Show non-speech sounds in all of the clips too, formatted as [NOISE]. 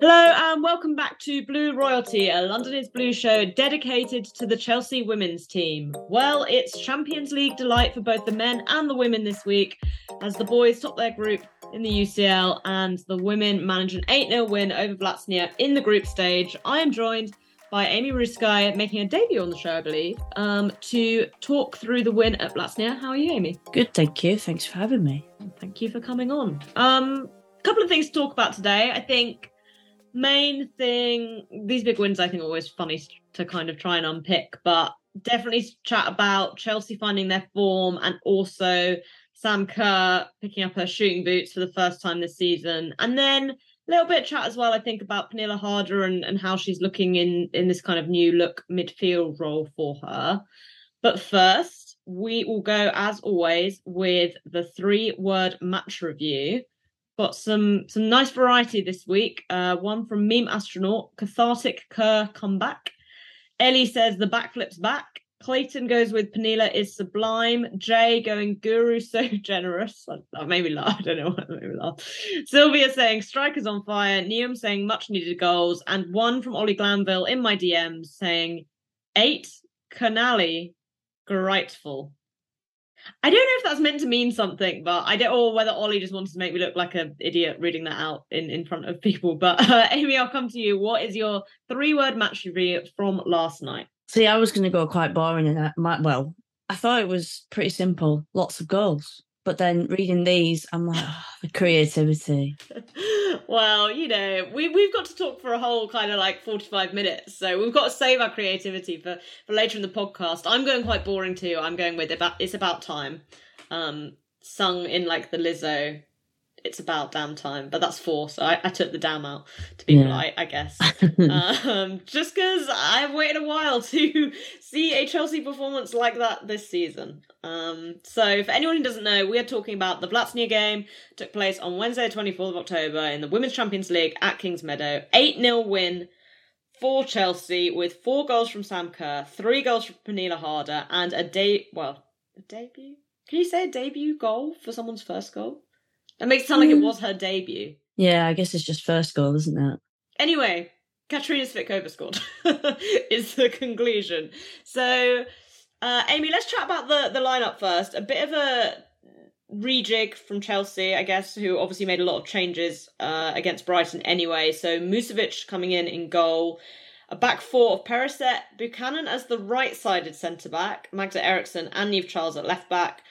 Hello and welcome back to Blue Royalty, a London is Blue show dedicated to the Chelsea women's team. Well, it's Champions League delight for both the men and the women this week as the boys top their group in the UCL and the women manage an 8 0 win over Vllaznia in the group stage. I am joined by Amy Ruskay, making a debut on the show, I believe, um, to talk through the win at Vllaznia. How are you, Amy? Good, thank you. Thanks for having me. Thank you for coming on. Um, a couple of things to talk about today. I think main thing, these big wins, I think, are always funny to kind of try and unpick, but definitely chat about Chelsea finding their form and also Sam Kerr picking up her shooting boots for the first time this season. And then a little bit of chat as well, I think, about Pernille Harder and, and how she's looking in, in this kind of new look midfield role for her. But first, we will go, as always, with the three word match review got some some nice variety this week. Uh, one from Meme Astronaut, Cathartic Kerr comeback. Ellie says the backflip's back. Clayton goes with Pernille is sublime. Jay going Guro so [LAUGHS] generous. That made me laugh. I don't know what made me laugh. Sylvia saying strikers on fire. Neum saying much needed goals. And one from Ollie Glanville in my DMs saying eight Canali grateful. I don't know if that's meant to mean something, but I don't, or whether Ollie just wanted to make me look like an idiot reading that out in, in front of people. [LAUGHS] But uh, Amy, I'll come to you. What is your three word match review from last night? See, I was going to go quite boring in that. Well, I thought it was pretty simple. Lots of goals. But then reading these, I'm like, oh, the creativity. [LAUGHS] well, you know, we we've got to talk for a whole kind of like 45 minutes. So we've got to save our creativity for, for later in the podcast. I'm going quite boring too. I'm going with about it's about time. Um sung in like the Lizzo it's about damn time, but that's four, so I, I took the damn out to be yeah. polite, I guess. [LAUGHS] um, just because I've waited a while to [LAUGHS] see a Chelsea performance like that this season. Um, so, for anyone who doesn't know, we are talking about the Vllaznia game. took place on Wednesday, 24th of October, in the Women's Champions League at Kings Meadow. 8 0 win for Chelsea with four goals from Sam Kerr, three goals from Pernille Harder, and a day, well, a debut? Can you say a debut goal for someone's first goal? That makes it sound like it mm. was her debut. Yeah, I guess it's just first goal, isn't it? Anyway, Katarina Svitkova scored. [LAUGHS] is the conclusion. So, uh, Amy, let's chat about the the lineup first. A bit of a rejig from Chelsea, I guess, who obviously made a lot of changes uh, against Brighton anyway. So Musovic coming in in goal. A back four of Perisset, Buchanan as the right-sided centre back, Magda Eriksson and Niamh Charles at left back,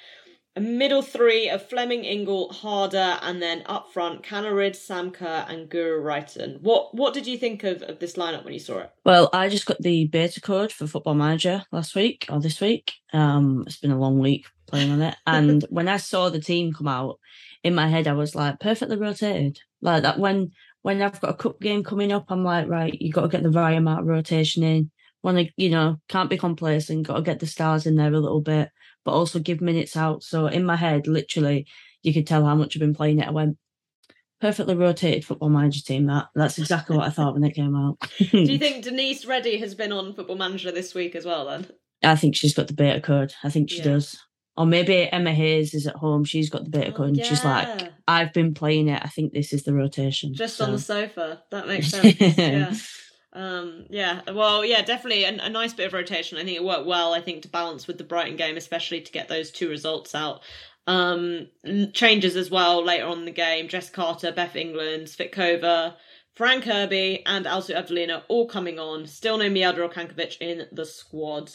a middle three of Fleming, Ingle, Harder, and then up front, Kaneryd, Sam Kerr, and Guro Reiten. What what did you think of, of this lineup when you saw it? Well, I just got the beta code for Football Manager last week or this week. Um, it's been a long week playing on it, [LAUGHS] and when I saw the team come out, in my head I was like perfectly rotated, like that. When when I've got a cup game coming up, I'm like, right, you got to get the right amount of rotation in. Want to, you know, can't be complacent. Got to get the stars in there a little bit but also give minutes out. So in my head, literally, you could tell how much I've been playing it. I went perfectly rotated football manager team. That that's exactly what I thought when it came out. [LAUGHS] Do you [LAUGHS] think Denise Reddy has been on football manager this week as well? Then I think she's got the beta code. I think she yeah. does. Or maybe Emma Hayes is at home. She's got the beta oh, code, and yeah. she's like, "I've been playing it. I think this is the rotation." Just so. on the sofa. That makes [LAUGHS] sense. yeah. Um, yeah, well, yeah, definitely a, a, nice bit of rotation. I think it worked well. I think to balance with the Brighton game, especially to get those two results out. Um, changes as well later on in the game. Jess Carter, Beth England, Svitkova, Fran Kirby, and Alsu Abdulina all coming on. Still no Mjelde or Cankovic in the squad.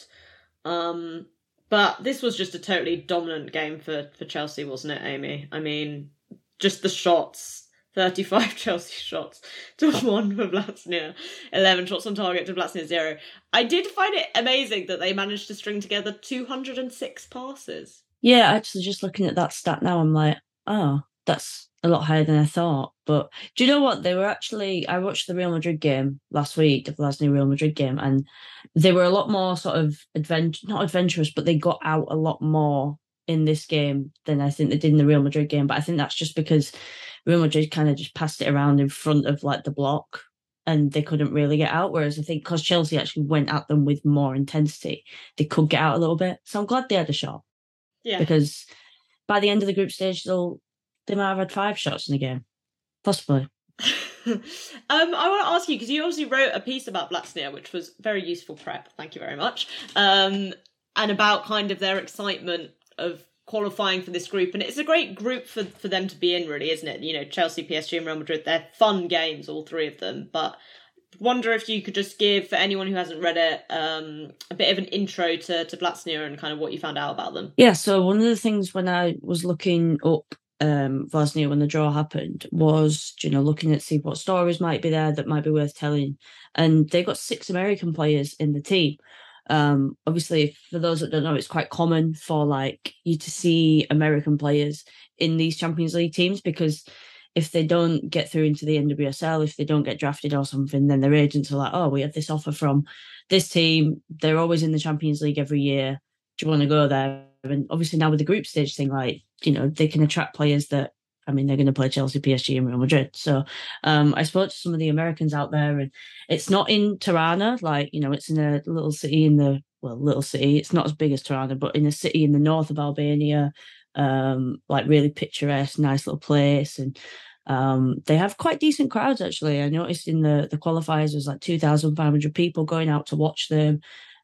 Um, but this was just a totally dominant game for for Chelsea, wasn't it, Amy? I mean, just the shots 35 [LAUGHS] Chelsea shots to one for Vllaznia, 11 shots on target to Vllaznia, zero. I did find it amazing that they managed to string together 206 passes. Yeah, actually, just looking at that stat now, I'm like, oh, that's a lot higher than I thought. But do you know what? They were actually, I watched the Real Madrid game last week, the Vllaznia Real Madrid game, and they were a lot more sort of adventure, not adventurous, but they got out a lot more in this game than I think they did in the Real Madrid game. But I think that's just because Real Madrid kind of just passed it around in front of like the block and they couldn't really get out. Whereas I think because Chelsea actually went at them with more intensity, they could get out a little bit. So I'm glad they had a shot. Yeah. Because by the end of the group stage, they'll they might have had five shots in the game, possibly. [LAUGHS] um, I want to ask you because you obviously wrote a piece about Vllaznia, which was very useful prep. Thank you very much. Um, and about kind of their excitement of qualifying for this group, and it's a great group for for them to be in, really, isn't it? You know, Chelsea, PSG, and Real Madrid. They're fun games, all three of them. But wonder if you could just give for anyone who hasn't read it um, a bit of an intro to to Vllaznia and kind of what you found out about them. Yeah. So one of the things when I was looking up um Vllaznia when the draw happened was you know looking at see what stories might be there that might be worth telling and they got six american players in the team um obviously for those that don't know it's quite common for like you to see american players in these champions league teams because if they don't get through into the nwsl if they don't get drafted or something then their agents are like oh we have this offer from this team. They're always in the champions league every year. Do you want to go there? And obviously now with the group stage thing like you know they can attract players that I mean, they're going to play Chelsea, PSG, and Real Madrid. So um, I spoke to some of the Americans out there, and it's not in Tirana, like, you know, it's in a little city in the, well, little city. It's not as big as Tirana, but in a city in the north of Albania, um, like really picturesque, nice little place. And um, they have quite decent crowds, actually. I noticed in the, the qualifiers, there's like 2,500 people going out to watch them.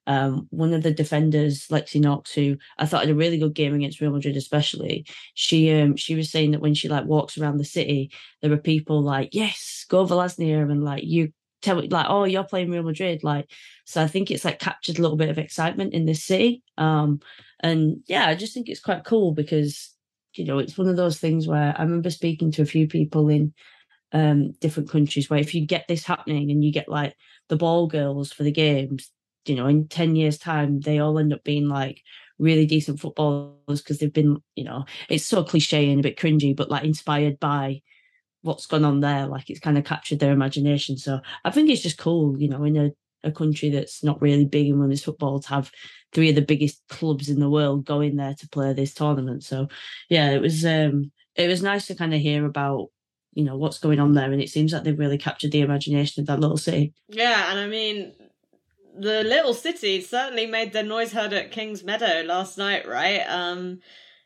Um, one of the defenders, Lexi Knox, who I thought had a really good game against Real Madrid, especially, she um she was saying that when she like walks around the city, there are people like, "Yes, go Vllaznia," and like you tell it like, "Oh, you're playing Real Madrid," like. So I think it's like captured a little bit of excitement in this city. Um, and yeah, I just think it's quite cool because you know it's one of those things where I remember speaking to a few people in um different countries where if you get this happening and you get like the ball girls for the games you know, in 10 years' time, they all end up being like really decent footballers because they've been, you know, it's so cliche and a bit cringy, but like inspired by what's gone on there. Like it's kind of captured their imagination. So I think it's just cool, you know, in a, a country that's not really big in women's football to have three of the biggest clubs in the world going there to play this tournament. So yeah, it was um it was nice to kind of hear about you know what's going on there and it seems like they've really captured the imagination of that little city yeah and i mean the little city certainly made their noise heard at Kings Meadow last night, right? Um,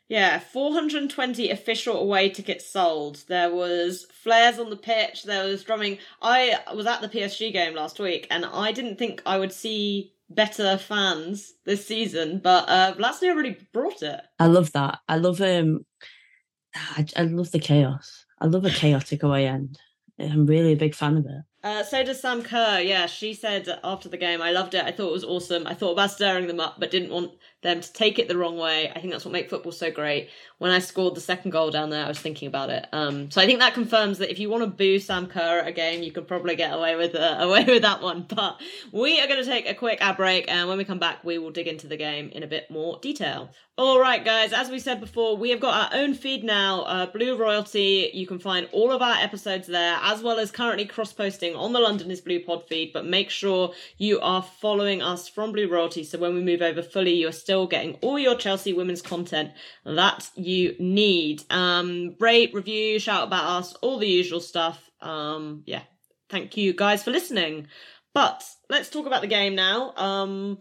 yeah, 420 official away tickets sold. There was flares on the pitch. There was drumming. I was at the PSG game last week, and I didn't think I would see better fans this season, but uh, Vllaznia really brought it. I love that. I love um, I, I love the chaos. I love a chaotic away end. I'm really a big fan of it. Uh, so does Sam Kerr. Yeah, she said after the game, I loved it. I thought it was awesome. I thought about stirring them up, but didn't want them to take it the wrong way. I think that's what makes football so great. When I scored the second goal down there, I was thinking about it. Um, so I think that confirms that if you want to boo Sam Kerr at a game, you can probably get away with uh, [LAUGHS] away with that one. But we are going to take a quick ad break, and when we come back, we will dig into the game in a bit more detail. All right, guys. As we said before, we have got our own feed now, uh, Blue Royalty. You can find all of our episodes there, as well as currently cross posting on the London is Blue pod feed. But make sure you are following us from Blue Royalty, so when we move over fully, you're still getting all your Chelsea women's content that you need. Um, rate, review, shout about us, all the usual stuff. Um, yeah, thank you guys for listening. But let's talk about the game now. Um,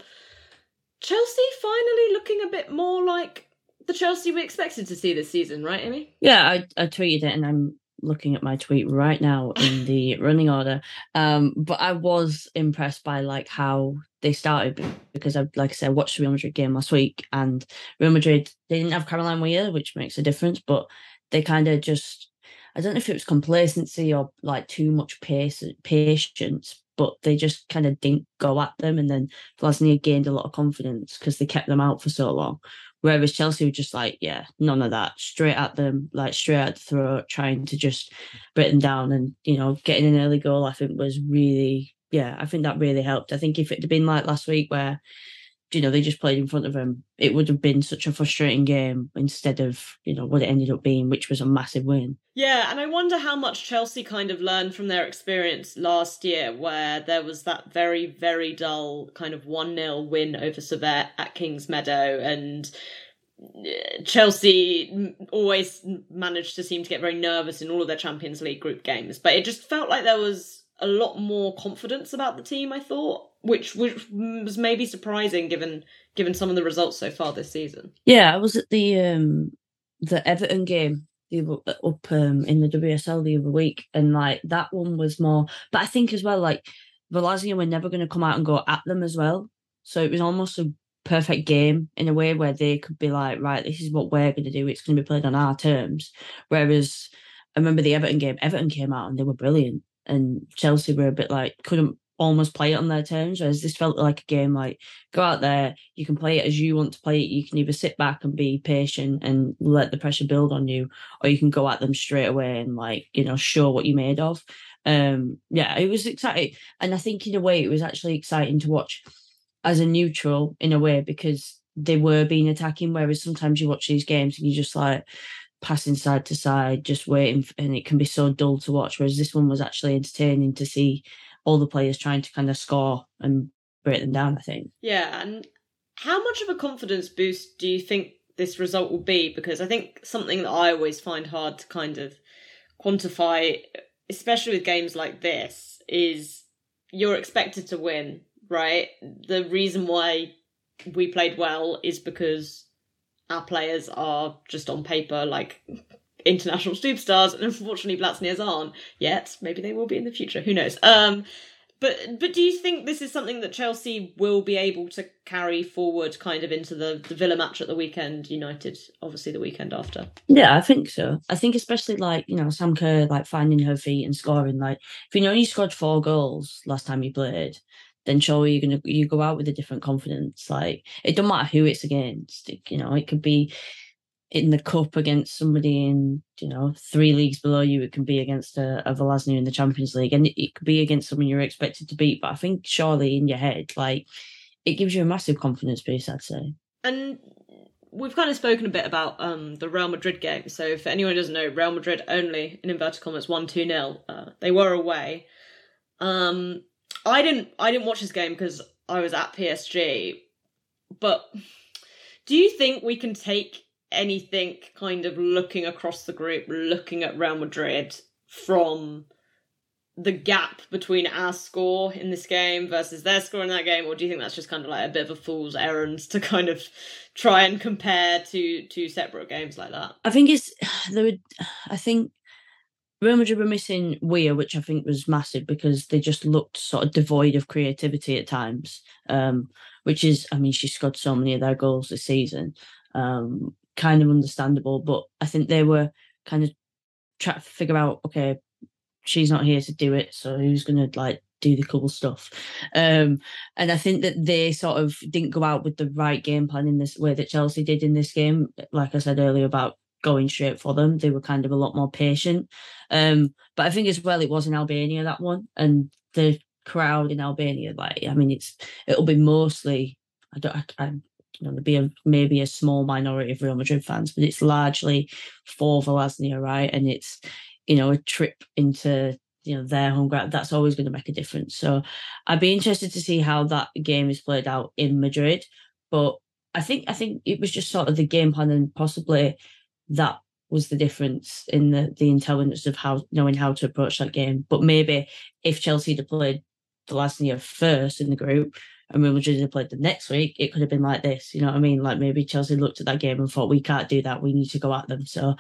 Chelsea finally looking a bit more like the Chelsea we expected to see this season, right, Amy? Yeah, I, I tweeted it and I'm looking at my tweet right now in the [LAUGHS] running order. Um, but I was impressed by like how they started because I like I said, I watched the Real Madrid game last week and Real Madrid they didn't have Caroline Weir, which makes a difference, but they kind of just I don't know if it was complacency or like too much pace patience, but they just kind of didn't go at them and then Vllaznia gained a lot of confidence because they kept them out for so long. Whereas Chelsea were just like, yeah, none of that, straight at them, like straight at the throat, trying to just them down. And, you know, getting an early goal, I think was really, yeah, I think that really helped. I think if it had been like last week where, you know, they just played in front of them, it would have been such a frustrating game instead of, you know, what it ended up being, which was a massive win. Yeah, and I wonder how much Chelsea kind of learned from their experience last year, where there was that very, very dull kind of 1 0 win over Servette at Kings Meadow. And uh, Chelsea always managed to seem to get very nervous in all of their Champions League group games. But it just felt like there was a lot more confidence about the team, I thought which which was maybe surprising given given some of the results so far this season. Yeah, I was at the um the Everton game the other, up um, in the WSL the other week, and like that one was more. But I think as well, like Vllaznia were never going to come out and go at them as well, so it was almost a perfect game in a way where they could be like, right, this is what we're going to do. It's going to be played on our terms. Whereas I remember the Everton game. Everton came out and they were brilliant, and Chelsea were a bit like couldn't almost play it on their terms. Whereas this felt like a game like go out there, you can play it as you want to play it. You can either sit back and be patient and let the pressure build on you, or you can go at them straight away and like you know show what you're made of. Um, yeah, it was exciting, and I think in a way it was actually exciting to watch as a neutral in a way because they were being attacking. Whereas sometimes you watch these games and you just like passing side to side, just waiting, and it can be so dull to watch. Whereas this one was actually entertaining to see all the players trying to kind of score and break them down, I think. Yeah, and how much of a confidence boost do you think this result will be? Because I think something that I always find hard to kind of quantify, especially with games like this, is you're expected to win, right? The reason why we played well is because our players are just on paper like international superstars, and unfortunately, Vllaznia's aren't yet. Maybe they will be in the future. Who knows? Um, but but do you think this is something that Chelsea will be able to carry forward, kind of into the, the Villa match at the weekend? United, obviously, the weekend after. Yeah, I think so. I think especially like you know Sam Kerr like finding her feet and scoring. Like if you know you scored four goals last time you played, then surely you're gonna you go out with a different confidence. Like it don't matter who it's against. You know, it could be in the cup against somebody in you know three leagues below you. It can be against a, a Vllaznia in the Champions League, and it, it could be against someone you're expected to beat. But I think surely in your head, like it gives you a massive confidence boost. I'd say. And we've kind of spoken a bit about um, the Real Madrid game. So for anyone who doesn't know, Real Madrid only in inverted commas one two 0 uh, They were away. Um, I didn't. I didn't watch this game because I was at PSG. But do you think we can take anything kind of looking across the group, looking at Real Madrid from the gap between our score in this game versus their score in that game, or do you think that's just kind of like a bit of a fool's errand to kind of try and compare two two separate games like that? I think it's [SIGHS] there. Would, I think Real Madrid were missing Weir, which I think was massive because they just looked sort of devoid of creativity at times. Um, which is, I mean, she scored so many of their goals this season. Um, kind of understandable, but I think they were kind of trying to figure out, okay, she's not here to do it, so who's going to like do the cool stuff? Um, and I think that they sort of didn't go out with the right game plan in this way that Chelsea did in this game. Like I said earlier about going straight for them, they were kind of a lot more patient. Um, but I think as well, it was in Albania that one, and the crowd in Albania, like I mean, it's it'll be mostly. I don't. I, I you know, there'll be a, maybe a small minority of Real Madrid fans, but it's largely for Vllaznia, right? And it's, you know, a trip into, you know, their home ground. That's always going to make a difference. So I'd be interested to see how that game is played out in Madrid. But I think, I think it was just sort of the game plan and possibly that was the difference in the, the intelligence of how, knowing how to approach that game. But maybe if Chelsea had played year first in the group, and Real Madrid had played the next week, it could have been like this. You know what I mean? Like maybe Chelsea looked at that game and thought, we can't do that. We need to go at them. So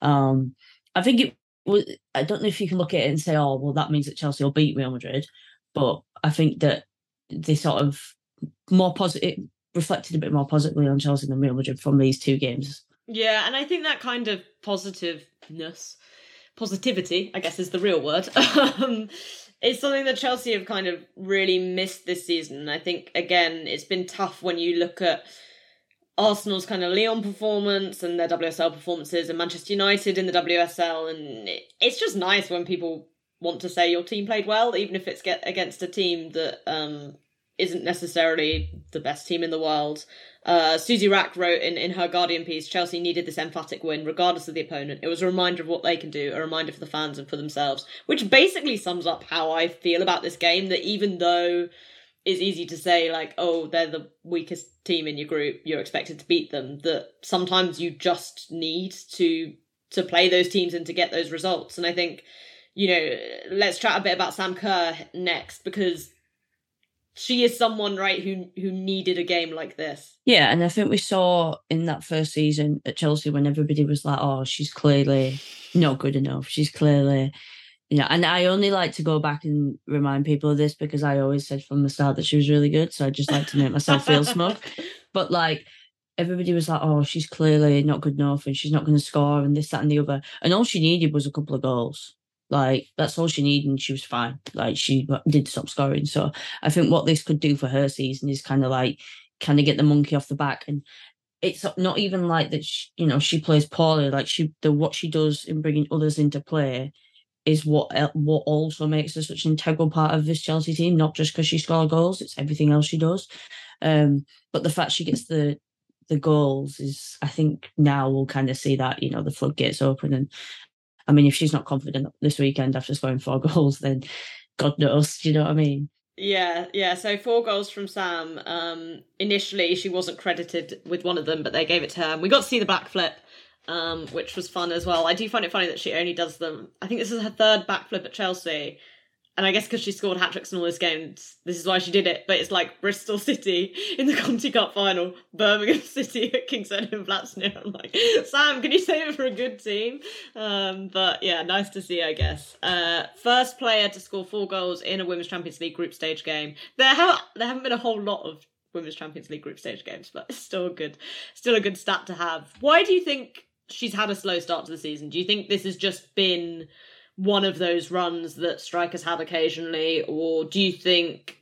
um, I think it was, I don't know if you can look at it and say, oh, well, that means that Chelsea will beat Real Madrid. But I think that they sort of more positive, reflected a bit more positively on Chelsea than Real Madrid from these two games. Yeah, and I think that kind of positiveness, positivity, I guess is the real word, [LAUGHS] um, it's something that Chelsea have kind of really missed this season. I think again, it's been tough when you look at Arsenal's kind of Lyon performance and their WSL performances, and Manchester United in the WSL, and it's just nice when people want to say your team played well, even if it's get against a team that um, isn't necessarily the best team in the world. Uh, Susie Wrack wrote in, in her Guardian piece Chelsea needed this emphatic win, regardless of the opponent. It was a reminder of what they can do, a reminder for the fans and for themselves, which basically sums up how I feel about this game. That even though it's easy to say, like, oh, they're the weakest team in your group, you're expected to beat them, that sometimes you just need to to play those teams and to get those results. And I think, you know, let's chat a bit about Sam Kerr next because she is someone right who who needed a game like this. Yeah, and I think we saw in that first season at Chelsea when everybody was like, "Oh, she's clearly not good enough. She's clearly." You know, and I only like to go back and remind people of this because I always said from the start that she was really good. So I just like to make myself feel [LAUGHS] smug. But like everybody was like, "Oh, she's clearly not good enough, and she's not going to score, and this, that, and the other." And all she needed was a couple of goals. Like that's all she needed, and she was fine. Like she did stop scoring. So I think what this could do for her season is kind of like kind of get the monkey off the back. And it's not even like that. She, you know, she plays poorly. Like she, the what she does in bringing others into play is what what also makes her such an integral part of this Chelsea team. Not just because she scores goals; it's everything else she does. Um, but the fact she gets the the goals is, I think, now we'll kind of see that you know the floodgates open and I mean, if she's not confident this weekend after scoring four [LAUGHS] goals, then God knows. Do you know what I mean? Yeah, yeah. So four goals from Sam. Um, initially, she wasn't credited with one of them, but they gave it to her. And we got to see the backflip, um, which was fun as well. I do find it funny that she only does them. I think this is her third backflip at Chelsea, and I guess because she scored hat tricks in all those games, this is why she did it. But it's like Bristol City [LAUGHS] in the Conti Cup final, Birmingham [LAUGHS] City at Kingston and Vladimir. I'm like, Sam, can you save it for a good team? Um, but yeah, nice to see, I guess. Uh, first player to score four goals in a Women's Champions League group stage game. There, have, there haven't been a whole lot of Women's Champions League group stage games, but it's still good, still a good stat to have. Why do you think she's had a slow start to the season? Do you think this has just been one of those runs that strikers have occasionally, or do you think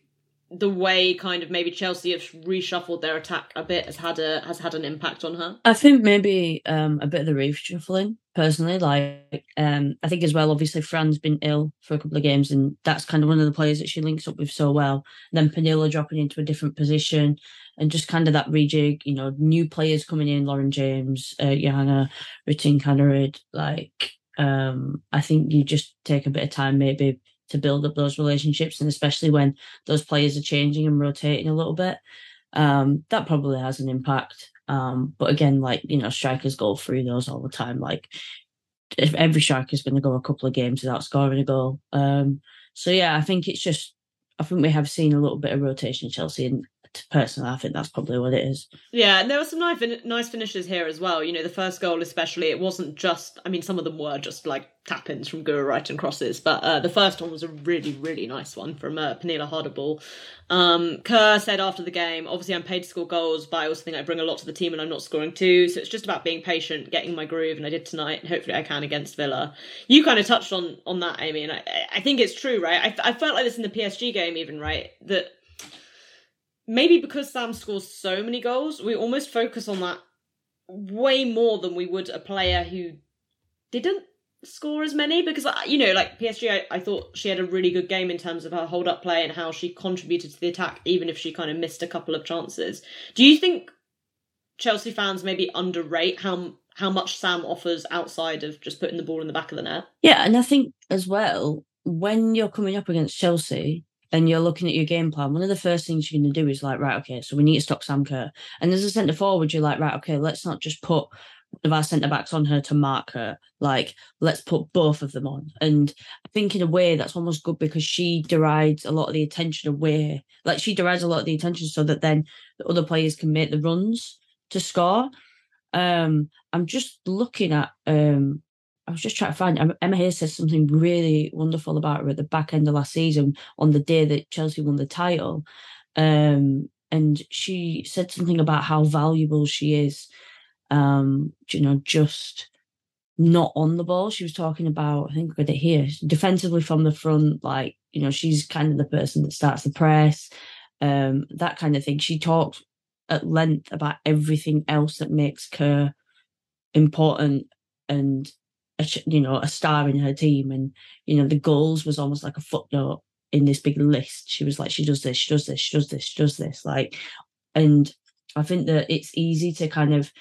the way kind of maybe Chelsea have reshuffled their attack a bit has had a has had an impact on her? I think maybe um, a bit of the reshuffling personally. Like um, I think as well, obviously Fran's been ill for a couple of games, and that's kind of one of the players that she links up with so well. And then Pernille dropping into a different position, and just kind of that rejig. You know, new players coming in, Lauren James, uh, Johanna Rytting Kaneryd, like um, I think you just take a bit of time maybe to build up those relationships, and especially when those players are changing and rotating a little bit, um, that probably has an impact. Um, but again, like you know, strikers go through those all the time. Like if every striker is going to go a couple of games without scoring a goal. Um, so yeah, I think it's just I think we have seen a little bit of rotation in Chelsea, and personally, I think that's probably what it is. Yeah, and there were some nice, nice finishes here as well. You know, the first goal especially, it wasn't just. I mean, some of them were just like tap ins from Guro and crosses, but uh, the first one was a really, really nice one from uh, Pernille Harder Um, Kerr said after the game, obviously I'm paid to score goals, but I also think I bring a lot to the team and I'm not scoring too. So it's just about being patient, getting my groove, and I did tonight, and hopefully I can against Villa. You kind of touched on on that, Amy, and I, I think it's true, right? I, I felt like this in the PSG game, even right that maybe because Sam scores so many goals, we almost focus on that way more than we would a player who didn't score as many because uh, you know like PSG I, I, thought she had a really good game in terms of her hold up play and how she contributed to the attack even if she kind of missed a couple of chances. Do you think Chelsea fans maybe underrate how how much Sam offers outside of just putting the ball in the back of the net? Yeah and I think as well when you're coming up against Chelsea and you're looking at your game plan, one of the first things you're going to do is like, right, okay, so we need to stop Sam Kerr. And as a centre forward, you're like, right, okay, let's not just put one of our centre backs on her to mark her. Like, let's put both of them on. And I think in a way that's almost good because she derides a lot of the attention away. Like she derides a lot of the attention so that then the other players can make the runs to score. Um, I'm just looking at um I was just trying to find Emma Hayes said something really wonderful about her at the back end of last season on the day that Chelsea won the title. Um, and she said something about how valuable she is, um, you know, just not on the ball. She was talking about, I think I got it here, defensively from the front, like, you know, she's kind of the person that starts the press, um, that kind of thing. She talked at length about everything else that makes her important and a, you know a star in her team, and you know the goals was almost like a footnote in this big list. She was like, she does this, she does this, she does this, she does this, like, and I think that it's easy to kind of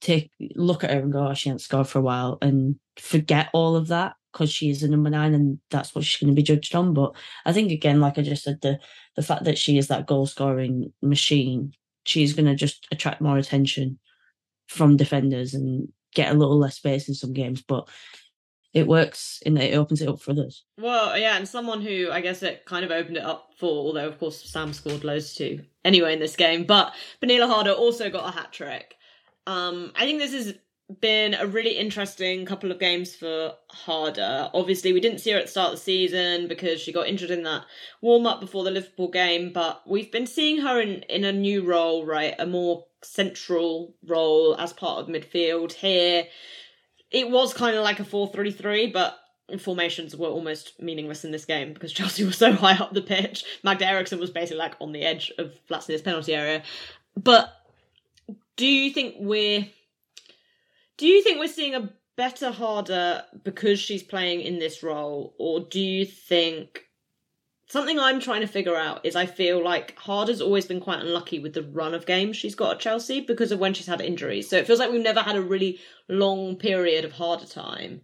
take look at her and go, oh, she hasn't scored for a while, and forget all of that because she is a number nine and that's what she's going to be judged on. But I think again, like I just said, the the fact that she is that goal scoring machine, she's going to just attract more attention from defenders and get a little less space in some games. But it works in that it opens it up for others. Well, yeah, and someone who I guess it kind of opened it up for, although of course Sam scored loads too anyway in this game, but Pernille Harder also got a hat trick. Um, I think this has been a really interesting couple of games for Harder. Obviously, we didn't see her at the start of the season because she got injured in that warm up before the Liverpool game, but we've been seeing her in, in a new role, right? A more central role as part of midfield here it was kind of like a 4-3-3, but formations were almost meaningless in this game because [LAUGHS] Chelsea was so high up the pitch. Magda Eriksson was basically like on the edge of Vllaznia's penalty area. But do you think we're do you think we're seeing a better harder because she's playing in this role or do you think something I'm trying to figure out is I feel like Harder's always been quite unlucky with the run of games she's got at Chelsea because of when she's had injuries. So it feels like we've never had a really long period of harder time.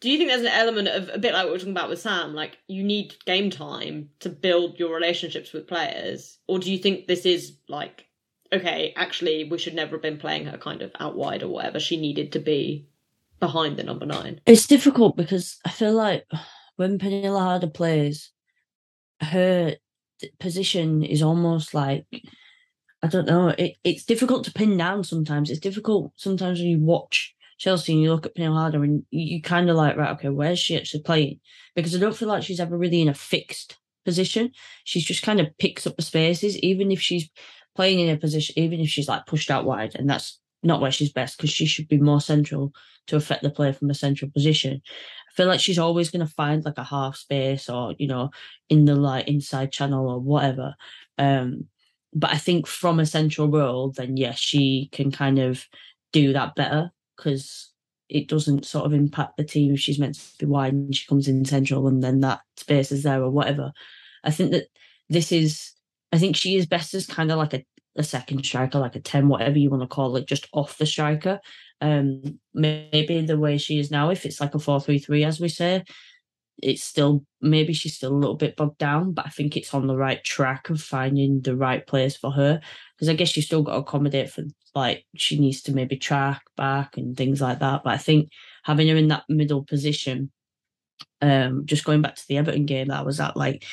Do you think there's an element of a bit like what we are talking about with Sam, like you need game time to build your relationships with players? Or do you think this is like, okay, actually we should never have been playing her kind of out wide or whatever. She needed to be behind the number nine. It's difficult because I feel like when Pernille Harder plays, her position is almost like I don't know. It, it's difficult to pin down sometimes. It's difficult sometimes when you watch Chelsea and you look at Pernille Harder and you, you kind of like, right, okay, where's she actually playing? Because I don't feel like she's ever really in a fixed position. She's just kind of picks up the spaces, even if she's playing in a position, even if she's like pushed out wide, and that's not where she's best because she should be more central to affect the play from a central position feel like she's always going to find like a half space or you know in the like inside channel or whatever. Um but i think from a central role then yes she can kind of do that better because it doesn't sort of impact the team if she's meant to be wide and she comes in central and then that space is there or whatever. I think that this is i think she is best as kind of like a, a second striker like a 10 whatever you want to call it just off the striker um, maybe the way she is now, if it's like a four three three, as we say, it's still maybe she's still a little bit bogged down, but I think it's on the right track of finding the right place for her. Because I guess you still got to accommodate for like she needs to maybe track back and things like that. But I think having her in that middle position, um, just going back to the Everton game that was at, like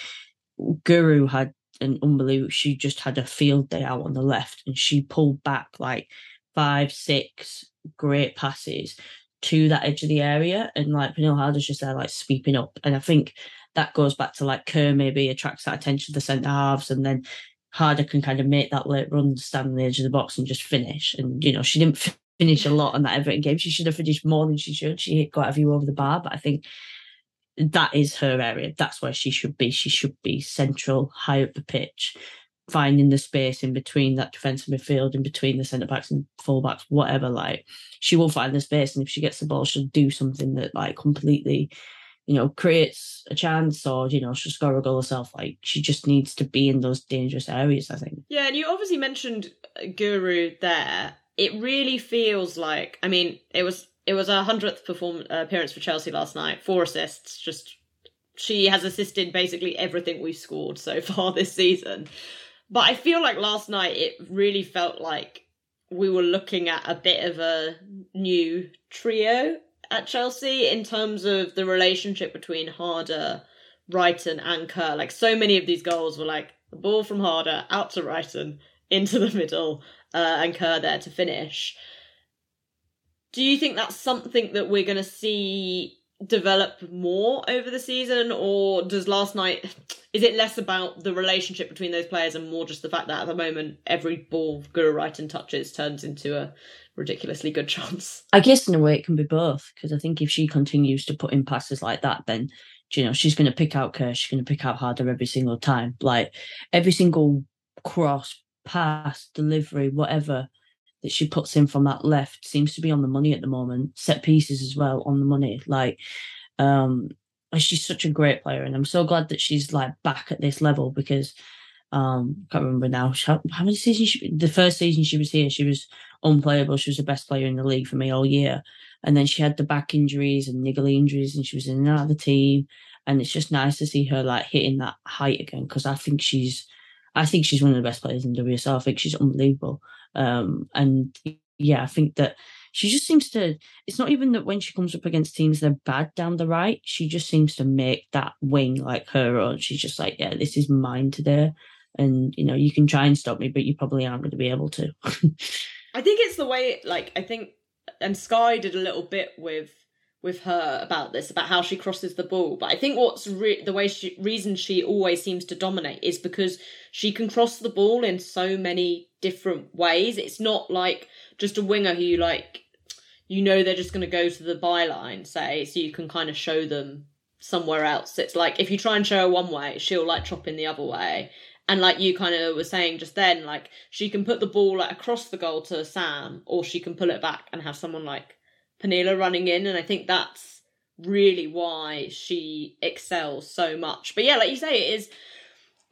Guro had an unbelievable. She just had a field day out on the left, and she pulled back like five, six great passes to that edge of the area. And like Pernille Harder's just there, like sweeping up. And I think that goes back to like Kerr maybe attracts that attention to the centre halves. And then Harder can kind of make that late run, stand on the edge of the box and just finish. And, you know, she didn't [LAUGHS] finish a lot on that Everton game. She should have finished more than she should. She hit quite a few over the bar, but I think that is her area. That's where she should be. She should be central, high up the pitch, finding the space in between that defensive midfield, in between the centre backs and full backs, whatever. Like she will find the space, and if she gets the ball, she'll do something that like completely, you know, creates a chance, or you know, she'll score a goal herself. Like she just needs to be in those dangerous areas. I think. Yeah, and you obviously mentioned Guro there. It really feels like, I mean, it was it was a hundredth perform uh, appearance for Chelsea last night, four assists, just she has assisted basically everything we've scored so [LAUGHS] far this season. But I feel like last night it really felt like we were looking at a bit of a new trio at Chelsea in terms of the relationship between Harder, Reiten, and Kerr. Like so many of these goals were like the ball from Harder out to Reiten into the middle uh, and Kerr there to finish. Do you think that's something that we're going to see develop more over the season, or does last night is it less about the relationship between those players and more just the fact that at the moment every ball Guro Reiten touches turns into a ridiculously good [LAUGHS] chance? I guess in a way it can be both because I think if she continues to put in passes like that, then you know she's going to pick out Kerr, she's going to pick out Harder every single time, like every single cross, pass, delivery, whatever that she puts in from that left seems to be on the money at the moment. Set pieces as well on the money. Like, um, she's such a great player, and I'm so glad that she's like back at this level because um, I can't remember now how, how many seasons. She, the first season she was here, she was unplayable. She was the best player in the league for me all year, and then she had the back injuries and niggly injuries, and she was in the team. And it's just nice to see her like hitting that height again because I think she's, I think she's one of the best players in WSL. I think she's unbelievable. Um, and yeah, I think that she just seems to. It's not even that when she comes up against teams they're bad down the right. She just seems to make that wing like her own. She's just like, yeah, this is mine today, and you know you can try and stop me, but you probably aren't going to be able to. [LAUGHS] I think it's the way, like I think, and Sky did a little bit with with her about this about how she crosses the ball. But i think what's re- the way she reason she always seems to dominate is because she can cross the ball in so many different ways. It's not like just a winger who you like you know they're just going to go to the byline say so you can kind of show them somewhere else. It's like if you try and show her one way she'll like chop in the other way. And like you kind of were saying just then like she can put the ball like across the goal to sam or she can pull it back and have someone like Pernille running in, and I think that's really why she excels so much. But yeah, like you say, it is.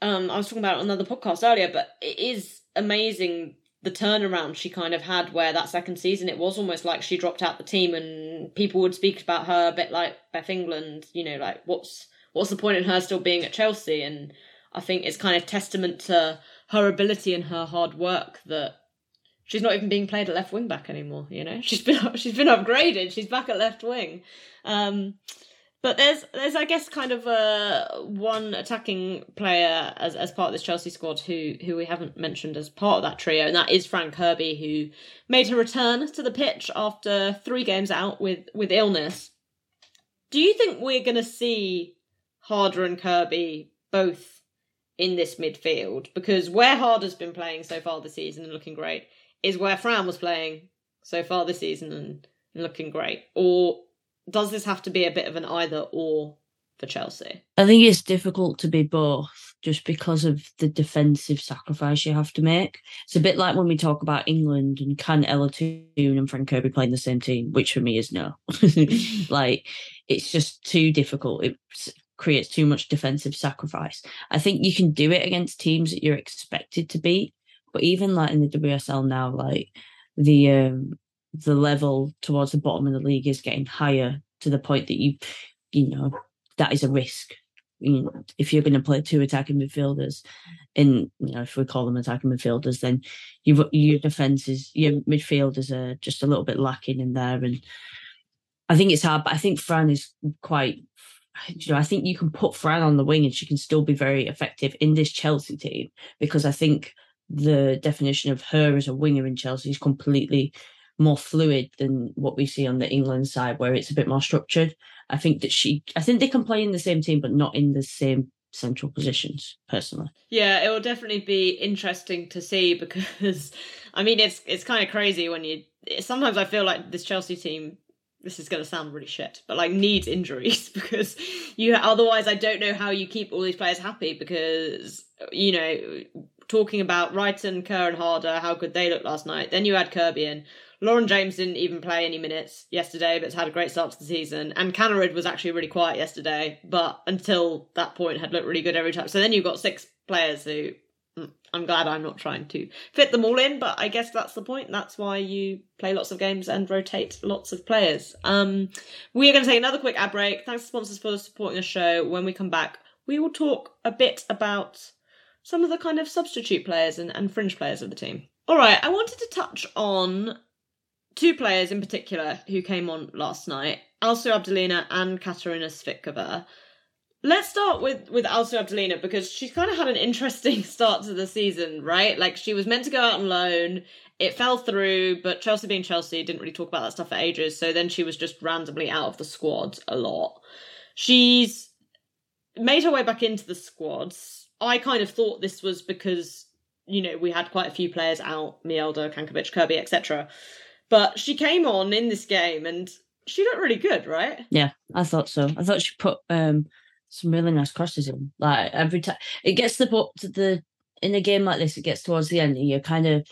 Um, I was talking about it on another podcast earlier, but it is amazing the turnaround she kind of had where that second season it was almost like she dropped out the team and people would speak about her a bit like Beth England, you know, like what's what's the point in her still being at Chelsea? And I think it's kind of testament to her ability and her hard work that she's not even being played at left wing back anymore. You know, [LAUGHS] she's been she's been upgraded. She's back at left wing. Um, but there's there's I guess kind of a one attacking player as as part of this Chelsea squad who who we haven't mentioned as part of that trio, and that is Fran Kirby, who made her return to the pitch after three games out with with illness. Do you think we're going to see Harder and Kirby both in this midfield? Because where Harder's been playing so far this season and looking great, is where Fran was playing so far this season and looking great? Or does this have to be a bit of an either or for Chelsea? I think it's difficult to be both just because of the defensive sacrifice you have to make. It's a bit like when we talk about England and can Ella Toone and Fran Kirby playing the same team, which for me is no. [LAUGHS] like it's just too difficult. It creates too much defensive sacrifice. I think you can do it against teams that you're expected to beat. But even like in the WSL now, like the um the level towards the bottom of the league is getting higher to the point that you you know that is a risk. You know, if you're going to play two attacking midfielders, and you know if we call them attacking midfielders, then you your defenses, your midfielders are just a little bit lacking in there, and I think it's hard. But I think Fran is quite you know, I think you can put Fran on the wing and she can still be very effective in this Chelsea team because I think the definition of her as a winger in Chelsea is completely more fluid than what we see on the England side, where it's a bit more structured. I think that she, I think they can play in the same team, but not in the same central positions. Personally, yeah, it will definitely be interesting to see [LAUGHS] because, I mean, it's it's kind of crazy when you. Sometimes I feel like this Chelsea team. This is going to sound really shit, but like needs injuries [LAUGHS] because you otherwise I don't know how you keep all these players happy because you know talking about Reiten, Kerr, and Harder, how good they looked last night. Then you had Kirby in. Lauren James didn't even play any minutes yesterday, but it's had a great start to the season. And Kaneryd was actually really quiet yesterday, but until that point had looked really good every time. So then you've got six players who mm, I'm glad I'm not trying to fit them all in, but I guess that's the point. That's why you play lots of games and rotate lots of players. Um, we are going to take another quick ad break. Thanks to sponsors for supporting the show. When we come back, we will talk a bit about some of the kind of substitute players and, and fringe players of the team. All right, I wanted to touch on two players in particular who came on last night, Alsu Abdulina and Katarina Svitkova. Let's start with with Alsu Abdulina because she's kind of had an interesting [LAUGHS] start to the season, right? Like she was meant to go out on loan, it fell through, but Chelsea being Chelsea didn't really talk about that stuff for ages, so then she was just randomly out of the squad a lot. She's made her way back into the squads I kind of thought this was because you know we had quite a few players out, Mjelde, Cankovic, Kirby, etc. But she came on in this game and she looked really good, right? Yeah, I thought so. I thought she put um some really nice crosses in. Like every time it gets the to the in a game like this, it gets towards the end, and you kind of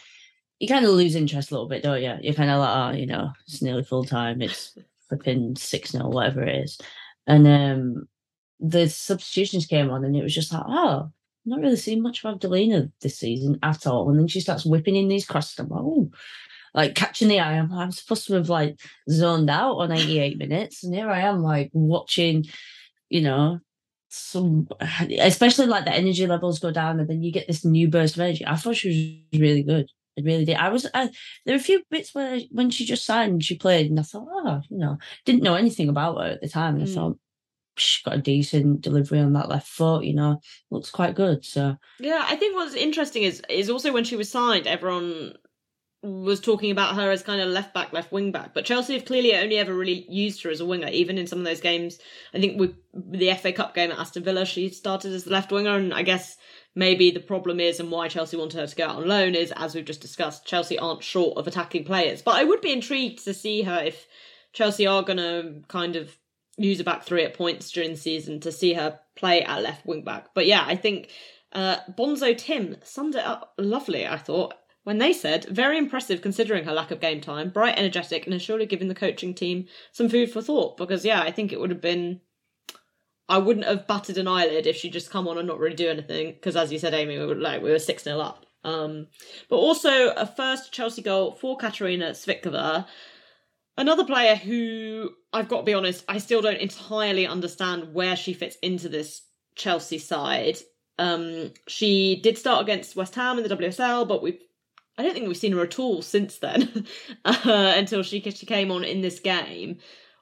you kind of lose interest a little bit, don't you? You're kind of like, oh, you know, it's nearly full time. It's [LAUGHS] flipping six 0 whatever it is, and um the substitutions came on, and it was just like, oh, not really seen much of Abdulina this season at all. And then she starts whipping in these crosses. I'm like, oh, like catching the eye. I'm, I'm supposed to have like zoned out on 88 minutes. And here I am, like watching, you know, some, especially like the energy levels go down and then you get this new burst of energy. I thought she was really good. I really did. I was I, there were a few bits where when she just signed, she played, and I thought, oh, you know, didn't know anything about her at the time, and mm. I thought she got a decent delivery on that left foot. You know, looks quite good. So yeah, I think what's interesting is is also when she was signed, everyone was talking about her as kind of left back, left wing back. But Chelsea have clearly only ever really used her as a winger, even in some of those games. I think with the FA Cup game at Aston Villa, she started as the left winger, and I guess maybe the problem is and why Chelsea wanted her to go out on loan is, as we've just discussed, Chelsea aren't short of attacking players. But I would be intrigued to see her if Chelsea are going to kind of use a back three at points during the season to see her play at left wing back. But yeah, I think uh, Bonzo Tim summed it up lovely, I thought when they said, very impressive considering her lack of game time, bright, energetic, and has surely given the coaching team some food for thought. Because, yeah, I think it would have been. I wouldn't have batted an eyelid if she just come on and not really do anything. Because, as you said, Amy, we were like we were six 0 up. Um, but also a first Chelsea goal for Katarina Svitkova, another player who I've got to be honest, I still don't entirely understand where she fits into this Chelsea side. Um, she did start against West Ham in the WSL, but we've I don't think we've seen her at all since then, [LAUGHS] uh, until she she came on in this game.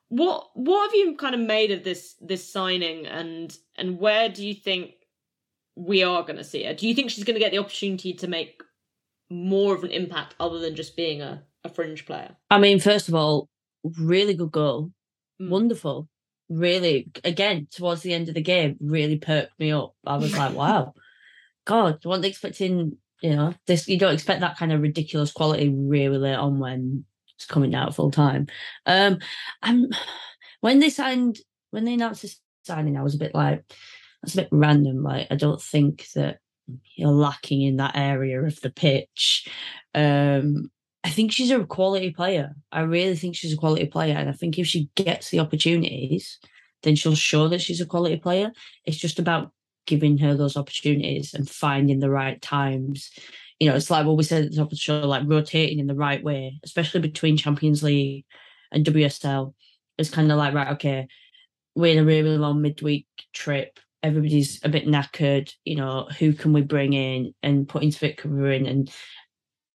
What what have you kind of made of this this signing, and and where do you think we are going to see her? Do you think she's going to get the opportunity to make more of an impact other than just being a, a fringe player? I mean, first of all, really good goal, mm. wonderful. Really, again, towards the end of the game, really perked me up. I was like, [LAUGHS] wow, God, wasn't expecting you know, this you don't expect that kind of ridiculous quality really late on when it's coming out full time. Um, I'm when they signed when they announced the signing, I was a bit like that's a bit random. Like I don't think that you're lacking in that area of the pitch. Um, I think she's a quality player. I really think she's a quality player, and I think if she gets the opportunities, then she'll show that she's a quality player. It's just about giving her those opportunities and finding the right times. You know, it's like what we said at the top of the show, like rotating in the right way, especially between Champions League and WSL. It's kind of like, right, okay, we're in a really long midweek trip. Everybody's a bit knackered. You know, who can we bring in and put into fit cover in and,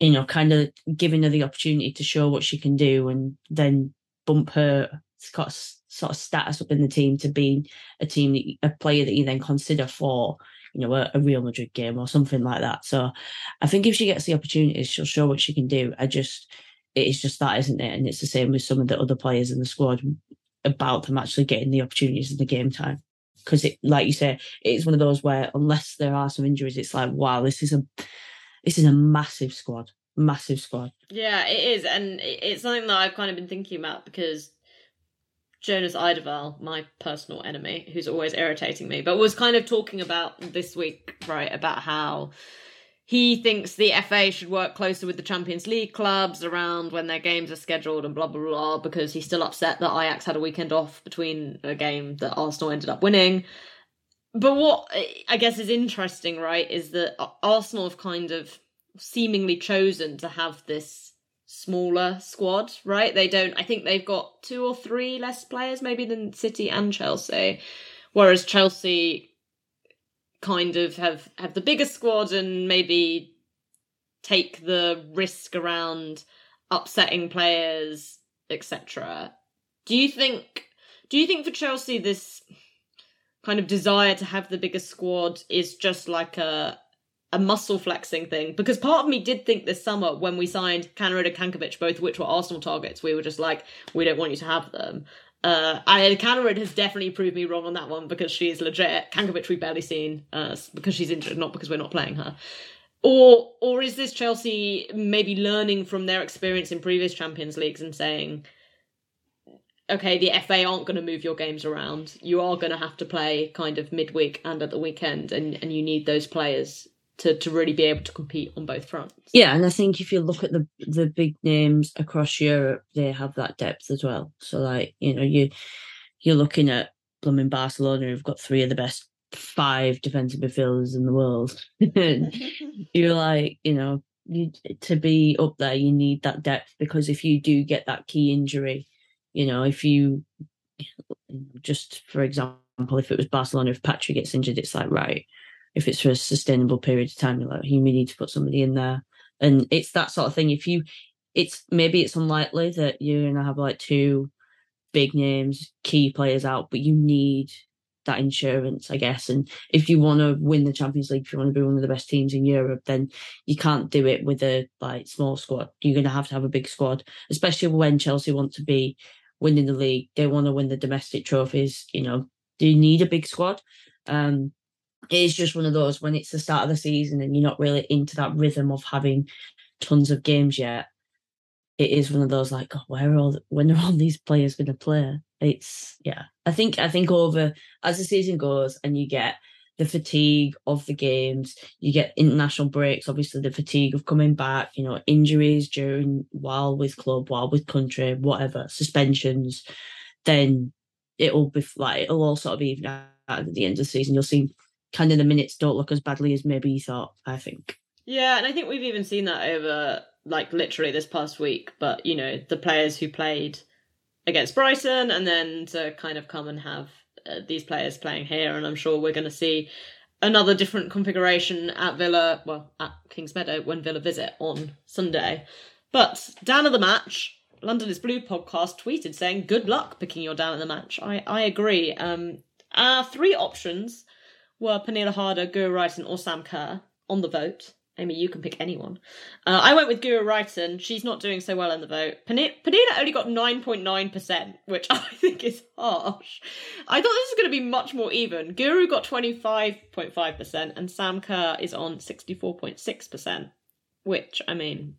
you know, kind of giving her the opportunity to show what she can do and then bump her sort of status up in the team to be a team a player that you then consider for you know a, a, Real Madrid game or something like that. So I think if she gets the opportunities, she'll show what she can do. I just it is just that, isn't it? And it's the same with some of the other players in the squad about them actually getting the opportunities in the game time. Because it, like you say, it's one of those where unless there are some injuries, it's like wow, this is a this is a massive squad, massive squad. Yeah, it is, and it's something that I've kind of been thinking about because Jonas Eidevall, my personal enemy, who's always irritating me, but was kind of talking about this week, right, about how he thinks the FA should work closer with the Champions League clubs around when their games are scheduled and blah blah blah because he's still upset that Ajax had a weekend off between a game that Arsenal ended up winning. But what I guess is interesting, right, is that Arsenal have kind of seemingly chosen to have this smaller squad, right? They don't, I think they've got two or three less players maybe than City and Chelsea. Whereas Chelsea kind of have, have the bigger squad and maybe take the risk around upsetting players, etc. Do you think, do you think for Chelsea this kind of desire to have the biggest squad is just like a, a muscle flexing thing because part of me did think this summer when we signed Kaneryd and Cankovic, both of which were Arsenal targets, we were just like, we don't want you to have them. Uh, and Kaneryd has definitely proved me wrong on that one because she's legit. Cankovic we've barely seen uh, because she's injured, not because we're not playing her. Or or is this Chelsea maybe learning from their experience in previous Champions Leagues and saying, okay, the FA aren't going to move your games around. You are going to have to play kind of midweek and at the weekend, and, and you need those players to to really be able to compete on both fronts. Yeah, and I think if you look at the the big names across Europe, they have that depth as well. So like you know you you're looking at blooming Barcelona, who've got three of the best five defensive midfielders in the world. [LAUGHS] [LAUGHS] you're like you know you to be up there, you need that depth because if you do get that key injury, you know if you just for example, if it was Barcelona, if Patrick gets injured, it's like right if it's for a sustainable period of time, you like you may need to put somebody in there And it's that sort of thing. If you, it's maybe it's unlikely that you're gonna have like two big names, key players out, but you need that insurance, I guess. And if you want to win the Champions League, if you want to be one of the best teams in Europe, then you can't do it with a like small squad. You're going to have to have a big squad, especially when Chelsea want to be winning the league. They want to win the domestic trophies. You know, do you need a big squad? Um, it is just one of those when it's the start of the season and you're not really into that rhythm of having tons of games yet. It is one of those like, oh, where are all when are all these players going to play? It's yeah. I think I think over as the season goes and you get the fatigue of the games, you get international breaks, obviously the fatigue of coming back, you know, injuries during while with club, while with country, whatever, suspensions, then it'll be like it'll all sort of even out at the end of the season. You'll see kind of the minutes don't look as badly as maybe you thought, I think. Yeah, and I think we've even seen that over like literally this past week, but you know, the players who played against Brighton, and then to kind of come and have these players playing here. And I'm sure we're going to see another different configuration at Villa, well, at Kingsmeadow when Villa visit on Sunday. But down of the match, London is Blue podcast tweeted saying, "Good luck picking your down of the match." I I agree. Um, our three options were Pernille Harder, Guro Reiten, or Sam Kerr on the vote. Amy, you can pick anyone. Uh, I went with Guro Reiten. She's not doing so well in the vote. Pernille only got 9.9%, which [LAUGHS] I think is harsh. I thought this was going to be much more even. Guro got 25.5%, and Sam Kerr is on 64.6%, which, I mean,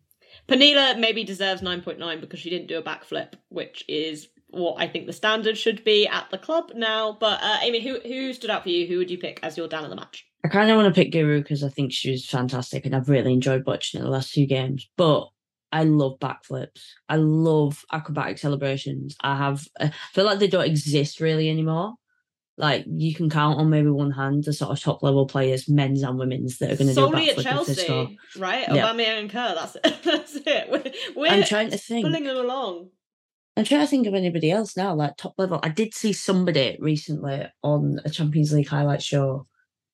Pernille maybe deserves 9.9 because she didn't do a backflip, which is what I think the standard should be at the club now. But uh, Amy, who who stood out for you? Who would you pick as your down of the match? I kind of want to pick Guro because I think she's fantastic and I've really enjoyed watching it the last two games. But I love backflips. I love acrobatic celebrations. I have I feel like they don't exist really anymore. Like you can count on maybe one hand the sort of top level players, men's and women's, that are going to do a backflip at Chelsea, right? Yeah. Aubameyang and Kerr. That's it. [LAUGHS] that's it. We're, we're I'm trying to think. Pulling them along. I'm trying to think of anybody else now, like top level. I did see somebody recently on a Champions League highlight show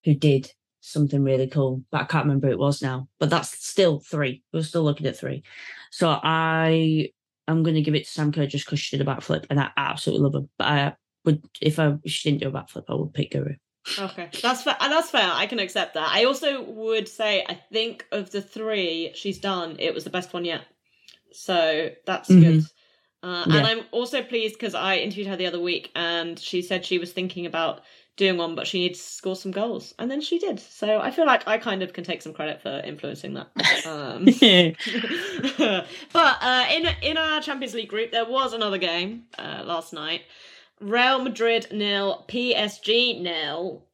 who did something really cool, but I can't remember who it was now. But that's still three. We're still looking at three. So I I'm going to give it to Sam Kerr just because she did a backflip, and I absolutely love her. But I would, if I if she didn't do a backflip, I would pick Guro. Okay, that's fair. That's fair. I can accept that. I also would say I think of the three she's done, it was the best one yet. So that's mm-hmm. good. Uh, yeah. And I'm also pleased because I interviewed her the other week and she said she was thinking about doing one, but she needs to score some goals. And then she did. So I feel like I kind of can take some credit for influencing that. Um, [LAUGHS] [LAUGHS] but uh, in, in our Champions League group, there was another game uh, last night Real Madrid nil, PSG nil.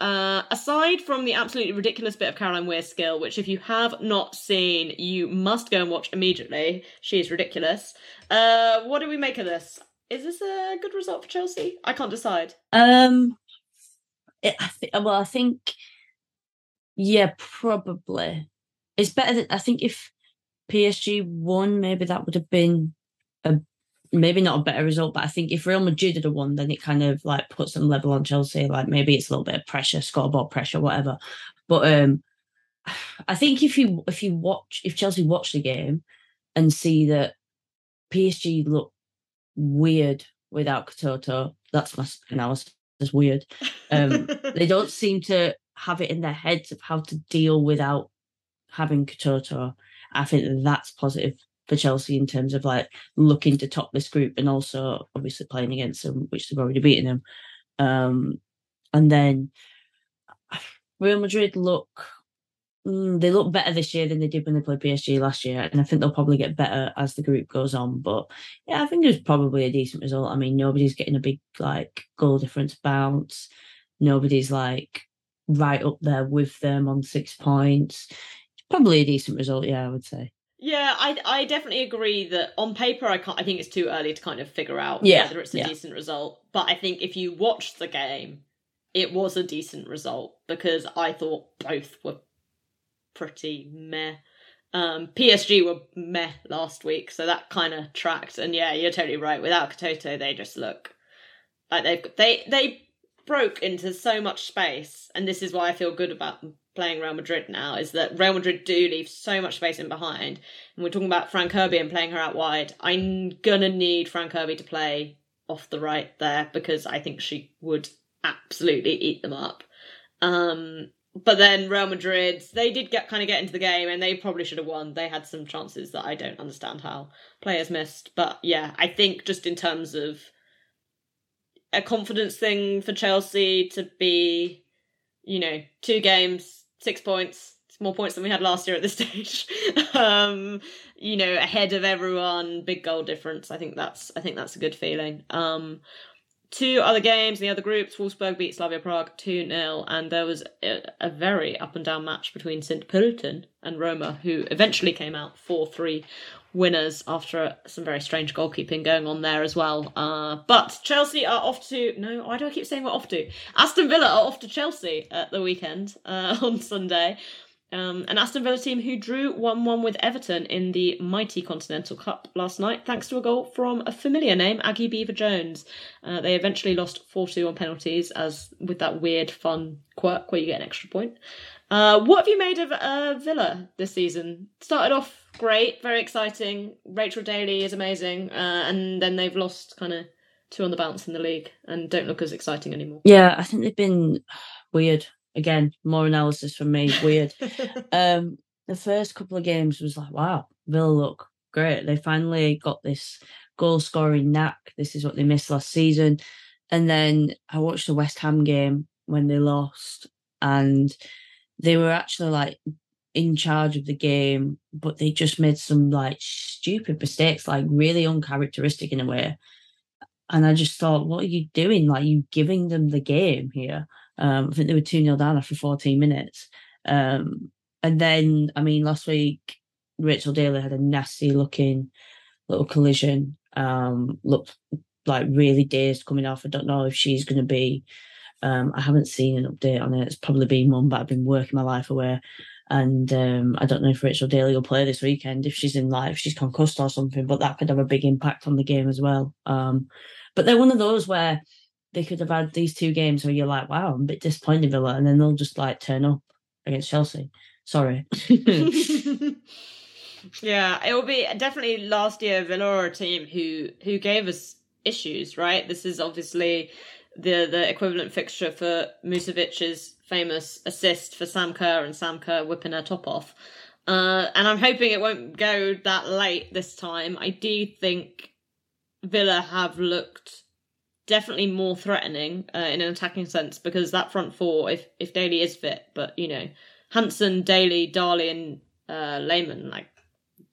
Uh, aside from the absolutely ridiculous bit of Caroline Weir's skill, which if you have not seen, you must go and watch immediately. She is ridiculous. Uh, what do we make of this? Is this a good result for Chelsea? I can't decide. Um, it, I th- well, I think, yeah, probably. It's better than I think if PSG won, maybe that would have been maybe not a better result, but I think if Real Madrid had won, then it kind of like puts some level on Chelsea. Like maybe it's a little bit of pressure, scoreboard pressure, whatever. But um I think if you if you watch if Chelsea watch the game and see that PSG look weird without Katoto, that's my analysis. Is weird. Um, [LAUGHS] they don't seem to have it in their heads of how to deal without having Katoto. I think that's positive for Chelsea in terms of like looking to top this group and also obviously playing against them, which they've already beaten them. Um, and then [SIGHS] Real Madrid look mm, they look better this year than they did when they played PSG last year, and I think they'll probably get better as the group goes on. But yeah, I think it was probably a decent result. I mean, nobody's getting a big like goal difference bounce. Nobody's like right up there with them on six points. Probably a decent result, yeah, I would say. Yeah, I I definitely agree that on paper I can't I think it's too early to kind of figure out yeah, whether it's a yeah. decent result. But I think if you watch the game, it was a decent result because I thought both were pretty meh. Um, PSG were meh last week, so that kind of tracked. And yeah, you're totally right. Without Katoto, they just look like they've they they broke into so much space, and this is why I feel good about playing Real Madrid now, is that Real Madrid do leave so much space in behind. And we're talking about Fran Kirby and playing her out wide. I'm gonna need Fran Kirby to play off the right there because I think she would absolutely eat them up. Um, but then Real Madrid, they did get kind of get into the game and they probably should have won. They had some chances that I don't understand how players missed. But yeah, I think just in terms of a confidence thing for Chelsea to be, you know, two games, six points, more points than we had last year at this [LAUGHS] stage. um, you know, ahead of everyone, big goal difference. I think that's I think that's a good feeling. Um, two other games in the other groups, Wolfsburg beat Slavia Prague 2 0, and there was a, a, very up and down match between St. Pölten and Roma, who eventually came out 4 3 winners after some very strange goalkeeping going on there as well. Uh, but Chelsea are off to. No, why do I keep saying we're off to? Aston Villa are off to Chelsea at the weekend uh, [LAUGHS] on Sunday. Um, an Aston Villa team who drew 1 1 with Everton in the mighty Continental Cup last night, thanks to a goal from a familiar name, Aggie Beever-Jones. Uh, they eventually lost 4 2 on penalties, as with that weird, fun quirk where you get an extra point. Uh, what have you made of uh, Villa this season? Started off great, very exciting. Rachel Daly is amazing, uh, and then they've lost kind of two on the bounce in the league and don't look as exciting anymore. Yeah, I think they've been [SIGHS] weird again, more analysis from me. Weird. [LAUGHS] um, the first couple of games was like, wow, Villa look great. They finally got this goal scoring knack. This is what they missed last season. And then I watched the West Ham game when they lost, and they were actually like in charge of the game, but they just made some like stupid mistakes, like really uncharacteristic in a way. And I just thought, what are you doing? Like you giving them the game here. Um, I think they were 2 0 down after 14 minutes. Um, and then, I mean, last week, Rachel Daly had a nasty looking little collision. Um, looked like really dazed coming off. I don't know if she's going to be. Um, I haven't seen an update on it. It's probably been one, but I've been working my life away. And um, I don't know if Rachel Daly will play this weekend, if she's in life, she's concussed or something, but that could have a big impact on the game as well. Um, but they're one of those where they could have had these two games where you're like, wow, I'm a bit disappointed Villa, and then they'll just like turn up against Chelsea. Sorry. [LAUGHS] yeah, it will be definitely last year Villa or a team who who gave us issues, right? This is obviously the the equivalent fixture for Musovic's famous assist for Sam Kerr and Sam Kerr whipping her top off. Uh, and I'm hoping it won't go that late this time. I do think Villa have looked definitely more threatening uh, in an attacking sense because that front four, if if Daly is fit, but you know, Hanson, Daly, Dali, and uh, Lehmann, like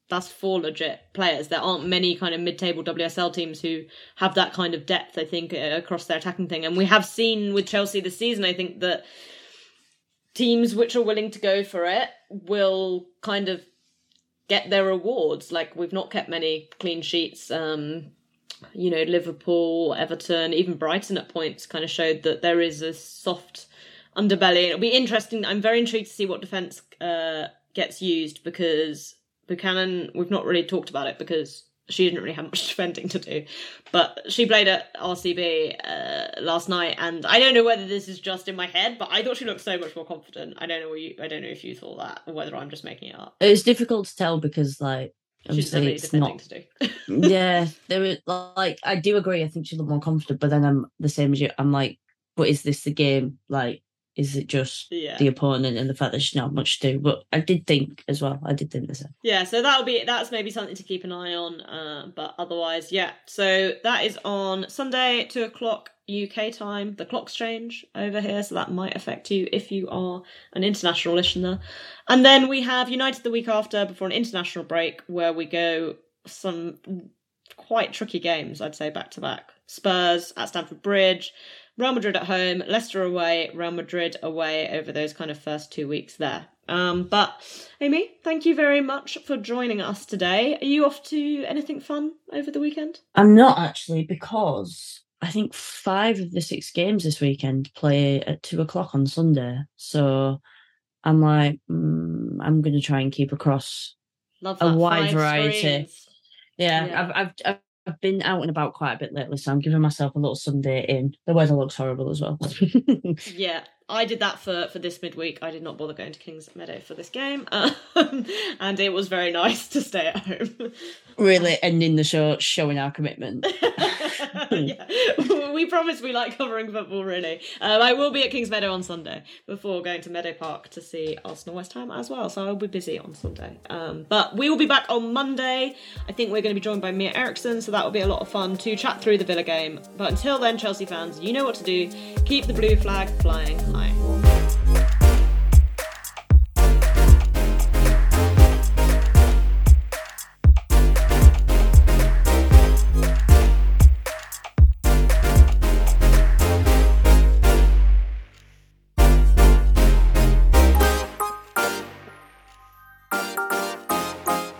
that's four legit players. There aren't many kind of mid-table WSL teams who have that kind of depth. I think uh, across their attacking thing, and we have seen with Chelsea this season. I think that teams which are willing to go for it will kind of get their rewards. Like we've not kept many clean sheets. Um, you know, Liverpool, Everton, even Brighton at points kind of showed that there is a soft underbelly. It'll be interesting. I'm very intrigued to see what defence uh, gets used because Buchanan, we've not really talked about it because she didn't really have much [LAUGHS] defending to do. But she played at RCB uh, last night, and I don't know whether this is just in my head, but I thought she looked so much more confident. I don't know you, I don't know if you thought that, or whether I'm just making it up. It's difficult to tell because like Obviously, it's not. [LAUGHS] yeah, there is like I do agree. I think she looked more confident, but then I'm the same as you. I'm like, but is this the game? Like, is it just yeah. the opponent and the fact that she's not much to do? But I did think as well. I did think the same. Yeah, so that'll be that's maybe something to keep an eye on. Uh, but otherwise, yeah. So that is on Sunday, two o'clock UK time. The clocks change over here, so that might affect you if you are an international listener. And then we have United the week after before an international break where we go some quite tricky games, I'd say, back to back. Spurs at Stamford Bridge, Real Madrid at home, Leicester away, Real Madrid away over those kind of first two weeks there. Um, but Amy, thank you very much for joining us today. Are you off to anything fun over the weekend? I'm not actually because I think five of the six games this weekend play at two o'clock on Sunday. So I'm like, mm, I'm going to try and keep across a wide variety. Yeah, yeah, I've, I've I've been out and about quite a bit lately, so I'm giving myself a little Sunday in. The weather looks horrible as well. [LAUGHS] yeah, I did that for for this midweek. I did not bother going to Kingsmeadow for this game, [LAUGHS] um, and it was very nice to stay at home. [LAUGHS] really ending the show showing our commitment. [LAUGHS] yeah, we promise we like covering football. Really, um, I will be at Kingsmeadow on Sunday before going to Meadow Park to see Arsenal West Ham as well. So I'll be busy on Sunday. Um, but we will be back on Monday. I think we're going to be joined by Mia Eriksson, so that will be a lot of fun to chat through the Villa game. But until then, Chelsea fans, you know what to do. Keep the blue flag flying definitely.